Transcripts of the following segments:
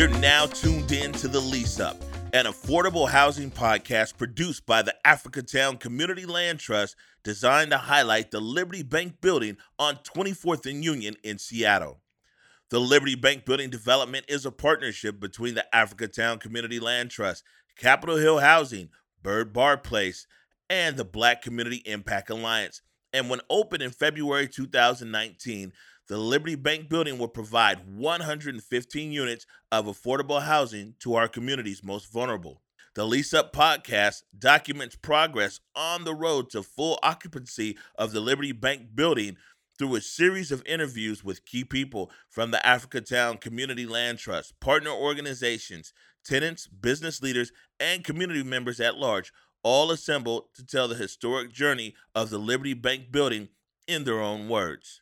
You're now tuned in to The Lease Up, an affordable housing podcast produced by the Africatown Community Land Trust designed to highlight the Liberty Bank building on 24th and Union in Seattle. The Liberty Bank building development is a partnership between the Africatown Community Land Trust, Capitol Hill Housing, Byrd Barr Place, and the Black Community Impact Alliance. And when opened in February 2019, the Liberty Bank building will provide 115 units of affordable housing to our community's most vulnerable. The Lease Up podcast documents progress on the road to full occupancy of the Liberty Bank building through a series of interviews with key people from the Africatown Community Land Trust, partner organizations, tenants, business leaders, and community members at large, all assembled to tell the historic journey of the Liberty Bank building in their own words.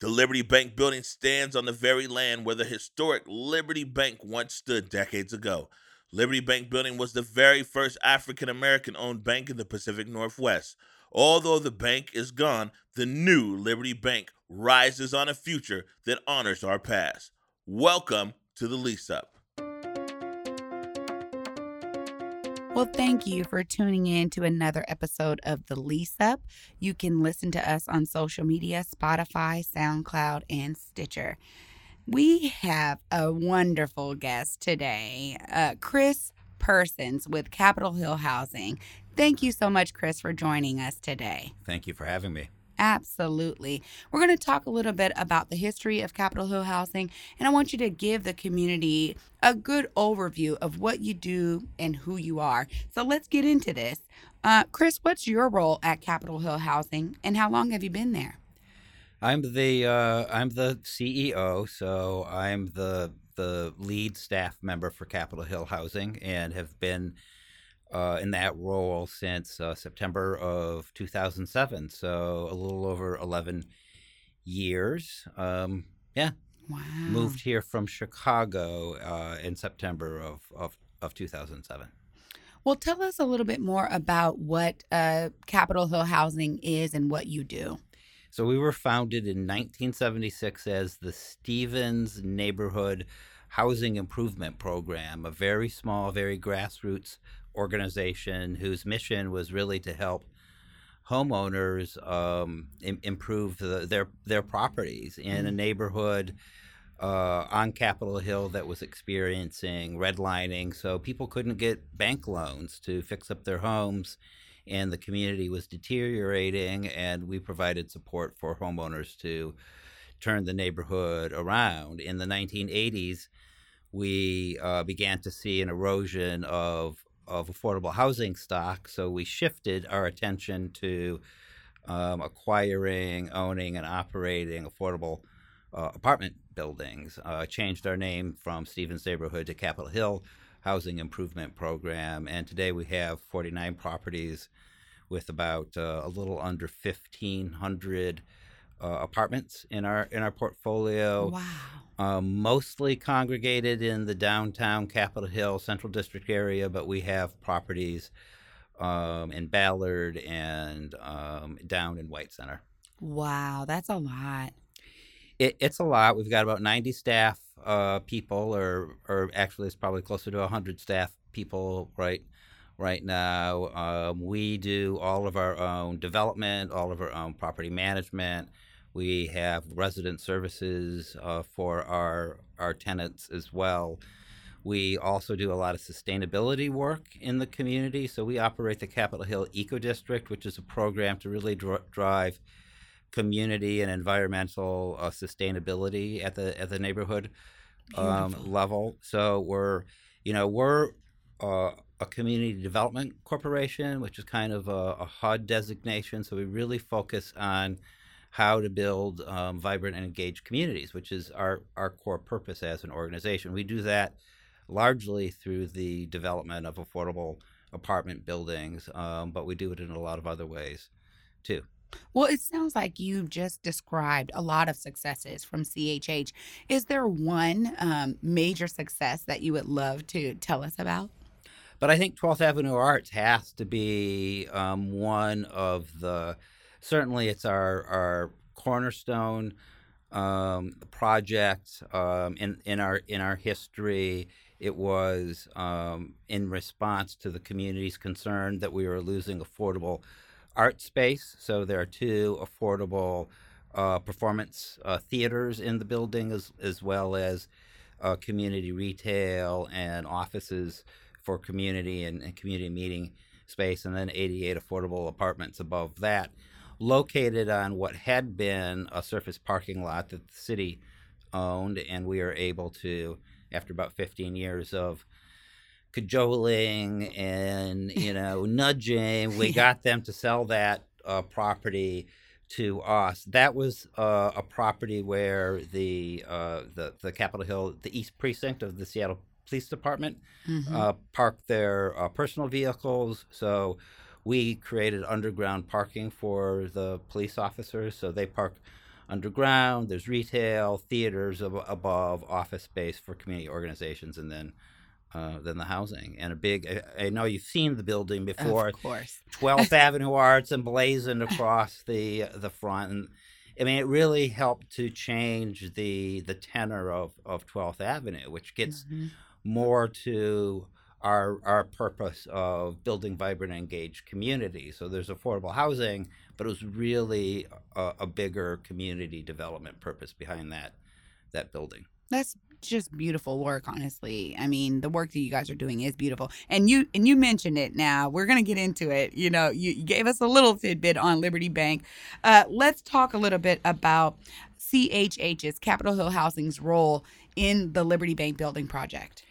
The Liberty Bank building stands on the very land where the historic Liberty Bank once stood decades ago. Liberty Bank building was the very first African American owned bank in the Pacific Northwest. Although the bank is gone, the new Liberty Bank rises on a future that honors our past. Welcome to the lease up. Well, thank you for tuning in to another episode of The Lease Up. You can listen to us on social media Spotify, SoundCloud, and Stitcher. We have a wonderful guest today, uh, Chris Persons with Capitol Hill Housing. Thank you so much, Chris, for joining us today. Thank you for having me. Absolutely. We're going to talk a little bit about the history of Capitol Hill Housing, and I want you to give the community a good overview of what you do and who you are. So let's get into this. Uh, Chris, what's your role at Capitol Hill Housing, and how long have you been there? I'm the uh, I'm the CEO, so I'm the the lead staff member for Capitol Hill Housing, and have been uh, in that role since uh, September of 2007. So a little over 11 years. Um, yeah. Wow. Moved here from Chicago uh, in September of, of, of 2007. Well, tell us a little bit more about what uh, Capitol Hill Housing is and what you do. So we were founded in 1976 as the Stevens Neighborhood Housing Improvement Program, a very small, very grassroots organization whose mission was really to help homeowners um, Im- improve the, their their properties in a Mm. neighborhood uh, on Capitol Hill that was experiencing redlining, so people couldn't get bank loans to fix up their homes, and the community was deteriorating, and we provided support for homeowners to turn the neighborhood around. In the 1980s, we uh, began to see an erosion of of affordable housing stock, so we shifted our attention to um, acquiring, owning, and operating affordable uh, apartment buildings. Uh, changed our name from Stevens Neighborhood to Capitol Hill Housing Improvement Program, and today we have 49 properties with about uh, a little under 1,500 uh, apartments in our in our portfolio Wow. um, mostly congregated in the downtown Capitol Hill Central District area, but we have properties um, in Ballard and um, down in White Center. Wow, that's a lot. It, it's a lot. We've got about 90 staff uh, people, or or actually, it's probably closer to 100 staff people right right now. Um, we do all of our own development, all of our own property management. We have resident services uh, for our our tenants as well. We also do a lot of sustainability work in the community. So we operate the Capitol Hill Eco District, which is a program to really dr- drive community and environmental uh, sustainability at the at the neighborhood um, level. So we're, you know, we're uh, a community development corporation, which is kind of a, a HUD designation. So we really focus on how to build um, vibrant and engaged communities, which is our our core purpose as an organization. We do that largely through the development of affordable apartment buildings, um, but we do it in a lot of other ways too. Well, it sounds like you've just described a lot of successes from CHH. Is there one um, major success that you would love to tell us about? But I think 12th Avenue Arts has to be um, one of the. Certainly, it's our our cornerstone um, project um, in in our in our history. It was um, in response to the community's concern that we were losing affordable art space. So there are two affordable uh, performance uh, theaters in the building, as as well as uh, community retail and offices for community and, and community meeting space, and then 88 affordable apartments above that located on what had been a surface parking lot that the city owned, and we are able to, after about 15 years of cajoling and you know nudging, we got them to sell that uh, property to us. That was uh, a property where the uh, the the Capitol Hill, the East Precinct of the Seattle Police Department, mm-hmm. Uh, parked their uh, personal vehicles. So we created underground parking for the police officers. So they park underground. There's retail, theaters ab- above, office space for community organizations, and then uh, then the housing. And a big, I, I, know you've seen the building before. Of course. 12th Avenue Arts emblazoned across the the front. And I mean, it really helped to change the the tenor of, of 12th Avenue, which gets mm-hmm. more to our our purpose of building vibrant, engaged communities. So there's affordable housing, but it was really a, a bigger community development purpose behind that that building. That's just beautiful work honestly. I mean the work that you guys are doing is beautiful. And you and you mentioned it now. We're going to get into it. You know you, gave us a little tidbit on liberty bank. Uh, let's talk a little bit about chh's capitol hill housing's role in the liberty bank building project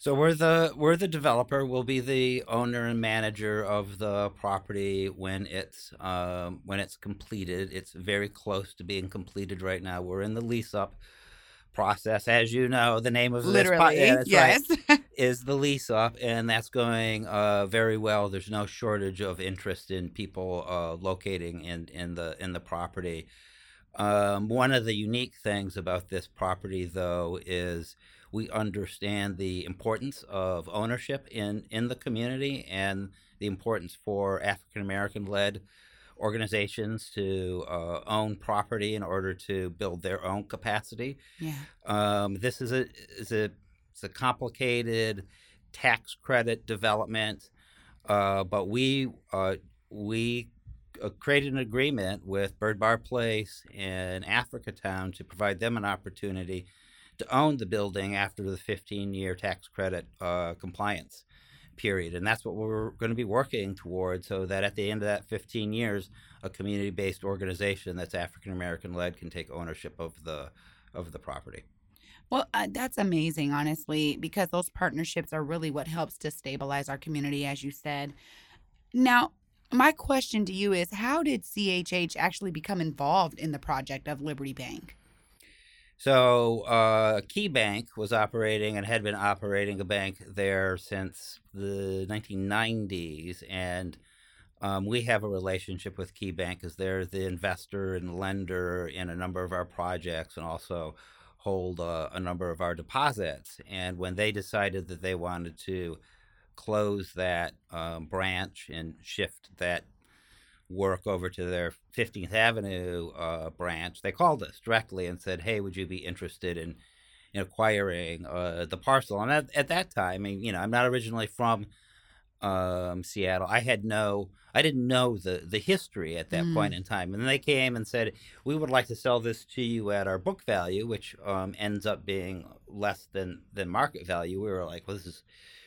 so we're the we're the developer. We'll be the owner and manager of the property when it's um, when it's completed. It's very close to being completed right now. We're in the lease up process, as you know. The name of literally this yeah, yes right, is the lease up, and that's going uh, very well. There's no shortage of interest in people uh, locating in in the in the property. Um, one of the unique things about this property, though, is we understand the importance of ownership in, in the community and the importance for African American led organizations to uh, own property in order to build their own capacity. Yeah. Um, this is a is a it's a complicated tax credit development, uh, but we uh, we uh, created an agreement with Byrd Barr Place and Africatown to provide them an opportunity to own the building after the 15 year tax credit uh, compliance period. And that's what we're going to be working towards so that at the end of that 15 years, a community based organization that's African American led can take ownership of the, of the property. Well, uh, that's amazing, honestly, because those partnerships are really what helps to stabilize our community, as you said. Now, my question to you is how did CHH actually become involved in the project of Liberty Bank? So, uh, Key Bank was operating and had been operating a bank there since the 1990s. And um, we have a relationship with Key Bank as they're the investor and lender in a number of our projects and also hold uh, a number of our deposits. And when they decided that they wanted to close that um, branch and shift that work over to their 15th Avenue uh, branch, they called us directly and said, "Hey, would you be interested in, in acquiring uh, the parcel?" And at, at, that time, I mean, you know, I'm not originally from um, Seattle. I had no, I didn't know the the history at that mm. point in time. And they came and said, "We would like to sell this to you at our book value, which um, ends up being less than than market value." We were like, "Well, this is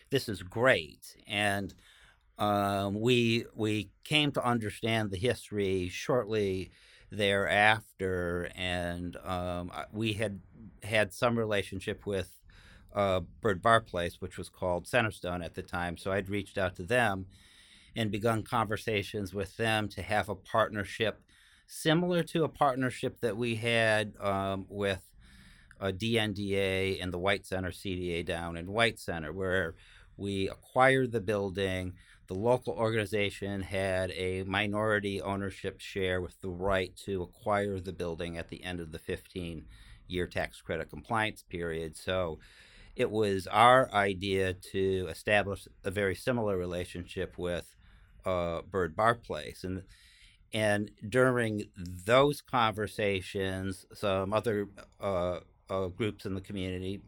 this is great," and um, we we came to understand the history shortly thereafter, and um, we had had some relationship with uh, Byrd Barr Place, which was called Centerstone at the time. So I'd reached out to them and begun conversations with them to have a partnership similar to a partnership that we had um, with a DNDA and the White Center CDA down in White Center, where we acquired the building the local organization had a minority ownership share with the right to acquire the building at the end of the 15 year tax credit compliance period. So it was our idea to establish a very similar relationship with uh, Byrd Barr Place. And and during those conversations, some other uh, uh, groups in the community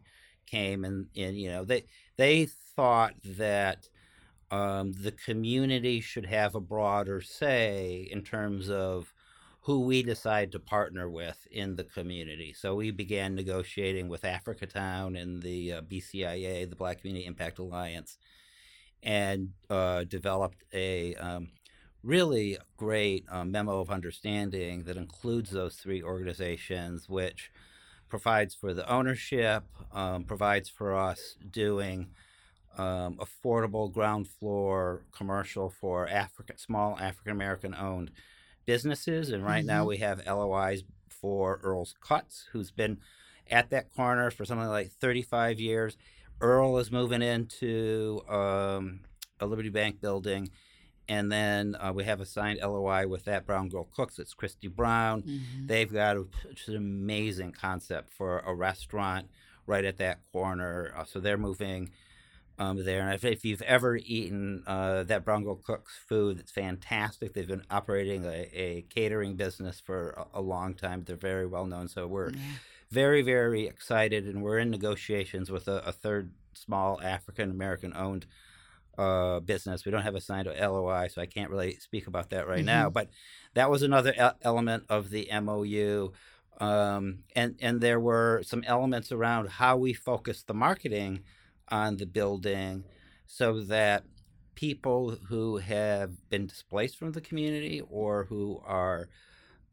came and, and you know they they thought that um, the community should have a broader say in terms of who we decide to partner with in the community. So we began negotiating with Africatown and the uh, BCIA, the Black Community Impact Alliance, and uh, developed a um, really great uh, memo of understanding that includes those three organizations, which provides for the ownership, um, provides for us doing um, affordable ground floor commercial for African small African American owned businesses. And right mm-hmm. now we have LOIs for Earl's Cuts, who's been at that corner for something like 35 years. Earl is moving into um, a Liberty Bank building. And then uh, we have a signed LOI with that Brown Girl Cooks. It's Kristi Brown. Mm-hmm. They've got a, an amazing concept for a restaurant right at that corner. Uh, so they're moving um, there. And if, if, you've ever eaten uh, that Girl Cooks food, it's fantastic. They've been operating a, a catering business for a, a, long time. They're very well known. So we're yeah. very, very excited, and we're in negotiations with a, a third small African American owned uh, business. We don't have a signed LOI, so I can't really speak about that right mm-hmm. now. But that was another e- element of the MOU. Um, and and there were some elements around how we focus the marketing on the building so that people who have been displaced from the community or who are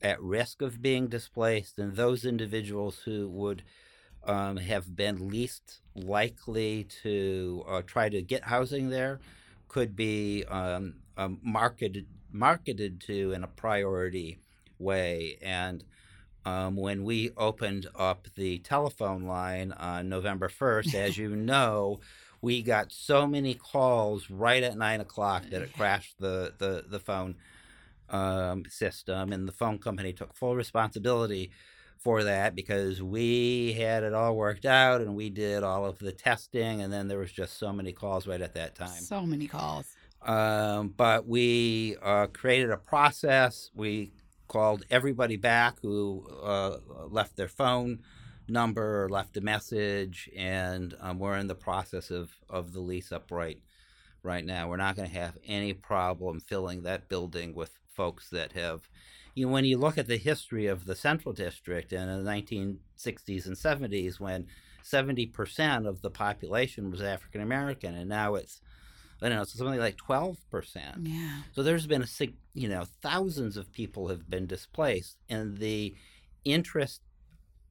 at risk of being displaced and those individuals who would um, have been least likely to uh, try to get housing there could be um, um, marketed marketed to in a priority way. And um, when we opened up the telephone line on November 1st, as you know, we got so many calls right at nine o'clock that it crashed the, the, the phone um, system, and the phone company took full responsibility for that because we had it all worked out and we did all of the testing, and then there was just so many calls right at that time. So many calls. Um, but we uh, created a process. We called everybody back who uh, left their phone number or left a message, and um, we're in the process of, of the lease up right right now. We're not going to have any problem filling that building with folks that have. You know, when you look at the history of the Central District in the 1960s and 70s, when 70% of the population was African American, and now it's I don't know, so something like 12%. Yeah. So there's been a, you know, thousands of people have been displaced and the interest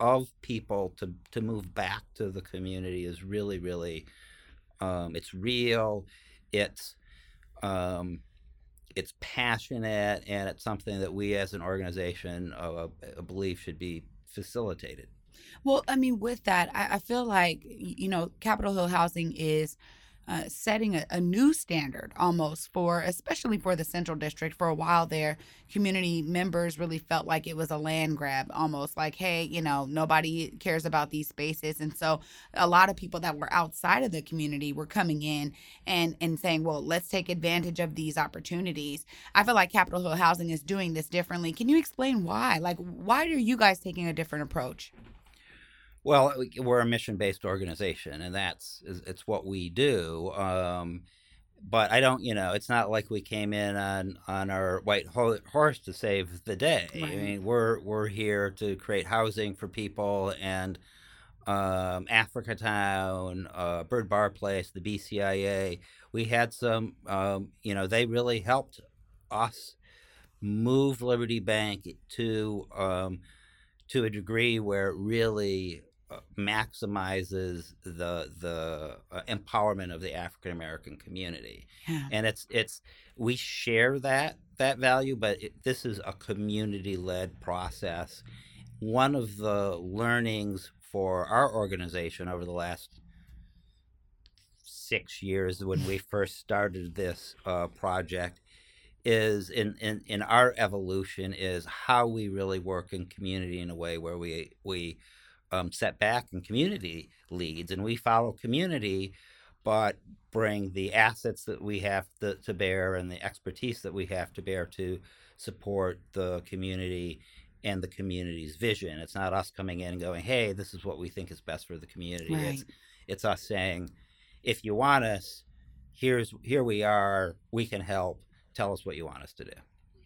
of people to, to move back to the community is really, really, um, it's real. It's, um, it's passionate and it's something that we as an organization uh, believe should be facilitated. Well, I mean, with that, I, I feel like, you know, Capitol Hill Housing is – uh, setting a, a, new standard almost for, especially for the Central District. For a while there, community members really felt like it was a land grab, almost like, hey, you know, nobody cares about these spaces. And so a lot of people that were outside of the community were coming in and, and saying, well, let's take advantage of these opportunities. I feel like Capitol Hill Housing is doing this differently. Can you explain why? Like, why are you guys taking a different approach? Well, we're a mission-based organization, and that's it's what we do. Um, but I don't, you know, it's not like we came in on on our white horse to save the day. Right. I mean, we're we're here to create housing for people, and um, Africatown, uh, Byrd Barr Place, the BCIA. We had some, um, you know, they really helped us move Liberty Bank to um, to a degree where it really maximizes the the uh, empowerment of the African American community, yeah. and it's it's we share that that value, but it, this is a community led process. One of the learnings for our organization over the last six years when we first started this uh, project is in, in in our evolution is how we really work in community in a way where we we um, set back and community leads, and we follow community but bring the assets that we have to, to bear and the expertise that we have to bear to support the community and the community's vision. It's not us coming in and going, "Hey, this is what we think is best for the community." Right. It's it's us saying, "If you want us, here's here we are. We can help. Tell us what you want us to do."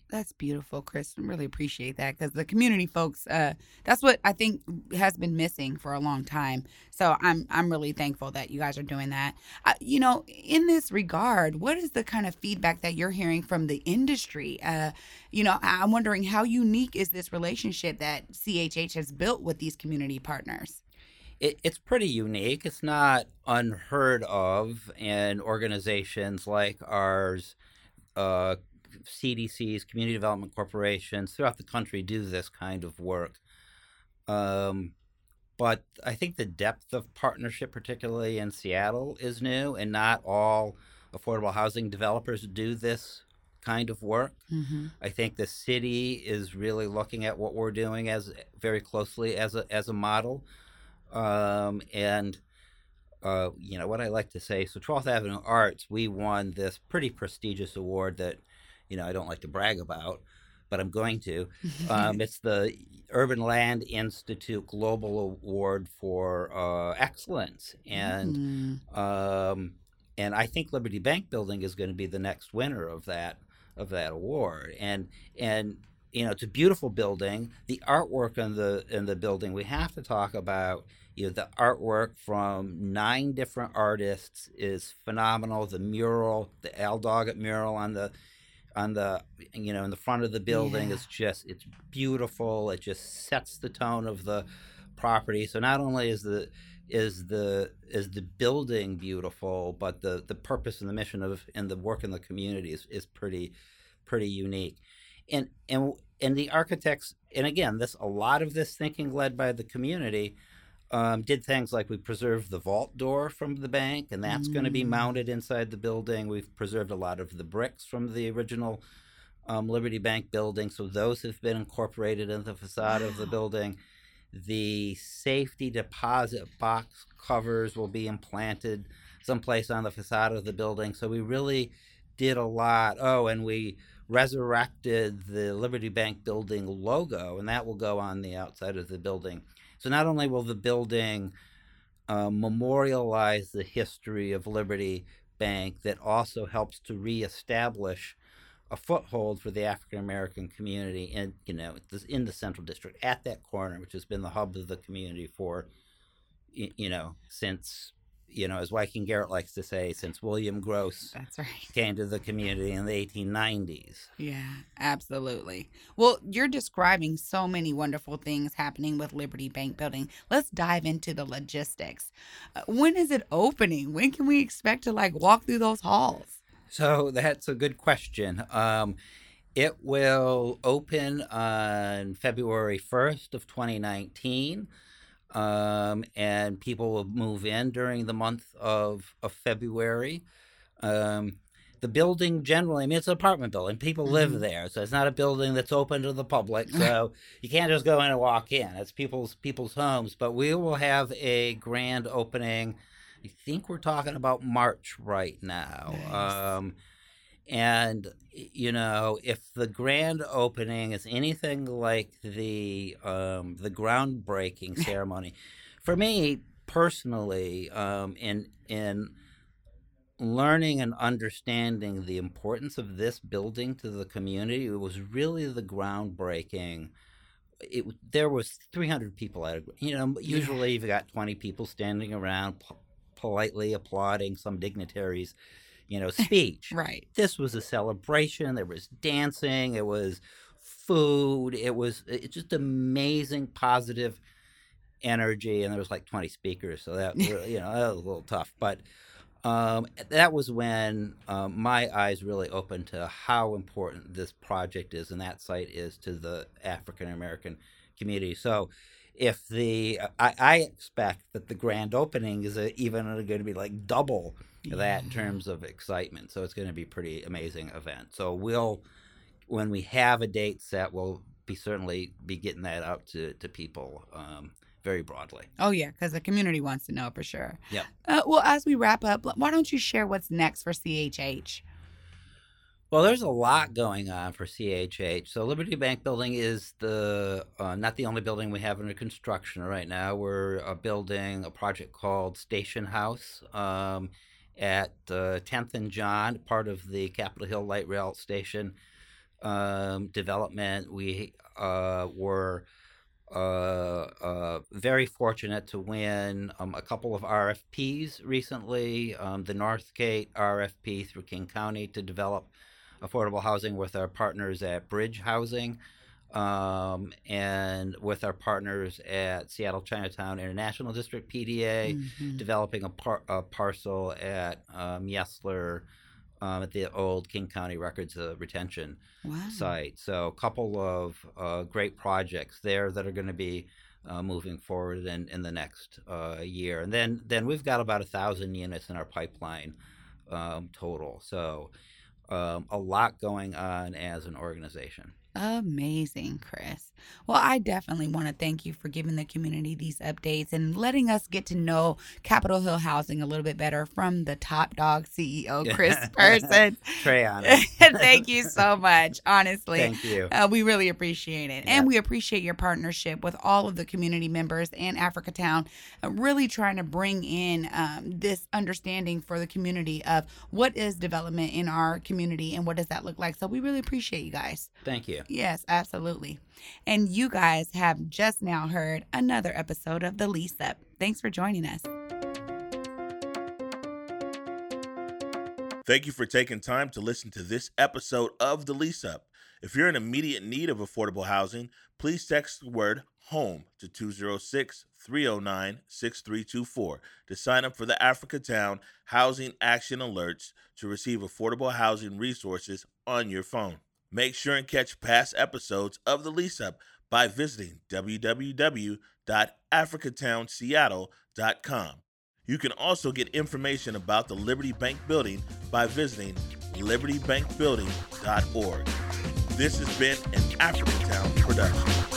That's beautiful, Chris. I really appreciate that because the community folks, uh, that's what I think has been missing for a long time. So I'm I'm really thankful that you guys are doing that. Uh, you know, in this regard, what is the kind of feedback that you're hearing from the industry? Uh, you know, I'm wondering how unique is this relationship that CHH has built with these community partners? It, it's pretty unique. It's not unheard of in organizations like ours. Uh, CDCs, community development corporations throughout the country do this kind of work. Um, but I think the depth of partnership, particularly in Seattle, is new, and not all affordable housing developers do this kind of work. Mm-hmm. I think the city is really looking at what we're doing as very closely as a as a model, um, and uh, you know what I like to say. So 12th Avenue Arts, we won this pretty prestigious award that you know I don't like to brag about, but I'm going to. Um, it's the Urban Land Institute Global Award for uh, Excellence, and Mm. um, and I think Liberty Bank Building is going to be the next winner of that of that award. And and you know, it's a beautiful building. The artwork in the in the building, we have to talk about. You know, the artwork from nine different artists is phenomenal. The mural, the Al Doggett mural on the on the you know in the front of the building Yeah. is just it's beautiful. It just sets the tone of the property. So not only is the is the is the building beautiful, but the the purpose and the mission of and the work in the community is, is pretty pretty unique. And and and the architects and again this a lot of this thinking led by the community um, did things like we preserved the vault door from the bank, and that's going to be Mm. mounted inside the building. We've preserved a lot of the bricks from the original um, Liberty Bank building, so those have been incorporated into the facade of the building. The safety deposit box covers will be implanted someplace on the facade of the building. So we really did a lot. Oh, and we resurrected the Liberty Bank building logo, and that will go on the outside of the building. So not only will the building uh, memorialize the history of Liberty Bank, that also helps to reestablish a foothold for the African American community in you know in the Central District at that corner, which has been the hub of the community for you know since you know as Wyking Garrett likes to say since William Grose That's right. came to the community in the 1890s. Yeah, absolutely. Well, you're describing so many wonderful things happening with Liberty Bank Building. Let's dive into the logistics. Uh, when is it opening? When can we expect to like walk through those halls? So that's a good question. Um, it will open on February 1st of 2019. Um, and people will move in during the month of, of February. Um, the building generally, I mean, it's an apartment building. People live Mhm. there, so it's not a building that's open to the public. So you can't just go in and walk in. It's people's people's homes. But we will have a grand opening. I think we're talking about March right now. Nice. Um, and you know, if the grand opening is anything like the um, the groundbreaking ceremony, for me personally, um, in in learning and understanding the importance of this building to the community, it was really the groundbreaking. It there was 300 people at it. You know, usually you've got 20 people standing around po- politely applauding some dignitary's, you know, speech Right. this was a celebration. There was dancing. It was food. It was it's just amazing, positive energy. And there was like 20 speakers, so that really, you know that was a little tough. But um, that was when um, my eyes really opened to how important this project is and that site is to the African American community. So. If the I, I expect that the grand opening is a, even going to be like double that in terms of excitement. So it's going to be a pretty amazing event. So we'll, when we have a date set, we'll be certainly be getting that out to, to people um, very broadly. Oh, yeah, because the community wants to know for sure. Yeah. Uh, well, as we wrap up, why don't you share what's next for CHH? Well, there's a lot going on for CHH. So Liberty Bank Building is the uh, not the only building we have under construction right now. We're uh, building a project called Station House um, at uh, 10th and John, part of the Capitol Hill Light Rail Station um, development. We uh, were uh, uh, very fortunate to win um, a couple of RFPs recently. Um, the Northgate RFP through King County to develop affordable housing with our partners at Bridge Housing um, and with our partners at Seattle Chinatown International District PDA, Mhm. developing a, par- a parcel at um, Yesler um, at the old King County Records uh, Retention Wow. site. So a couple of uh, great projects there that are going to be uh, moving forward in, in the next uh, year. And then then we've got about a thousand units in our pipeline um, total. So um, a lot going on as an organization. Amazing, Chris. Well, I definitely want to thank you for giving the community these updates and letting us get to know Capitol Hill Housing a little bit better from the top dog CEO, Chris Person. Trey thank you so much, honestly. Thank you. Uh, we really appreciate it. Yeah. And we appreciate your partnership with all of the community members and Africatown, uh, really trying to bring in um, this understanding for the community of what is development in our community and what does that look like. So we really appreciate you guys. Thank you. Yes, absolutely. And you guys have just now heard another episode of The Lease Up. Thanks for joining us. Thank you for taking time to listen to this episode of The Lease Up. If you're in immediate need of affordable housing, please text the word HOME to 206 309 6324 to sign up for the Africatown Housing Action Alerts to receive affordable housing resources on your phone. Make sure and catch past episodes of The Lease Up by visiting www.africatownseattle.com. You can also get information about the Liberty Bank Building by visiting libertybankbuilding.org. This has been an African Town production.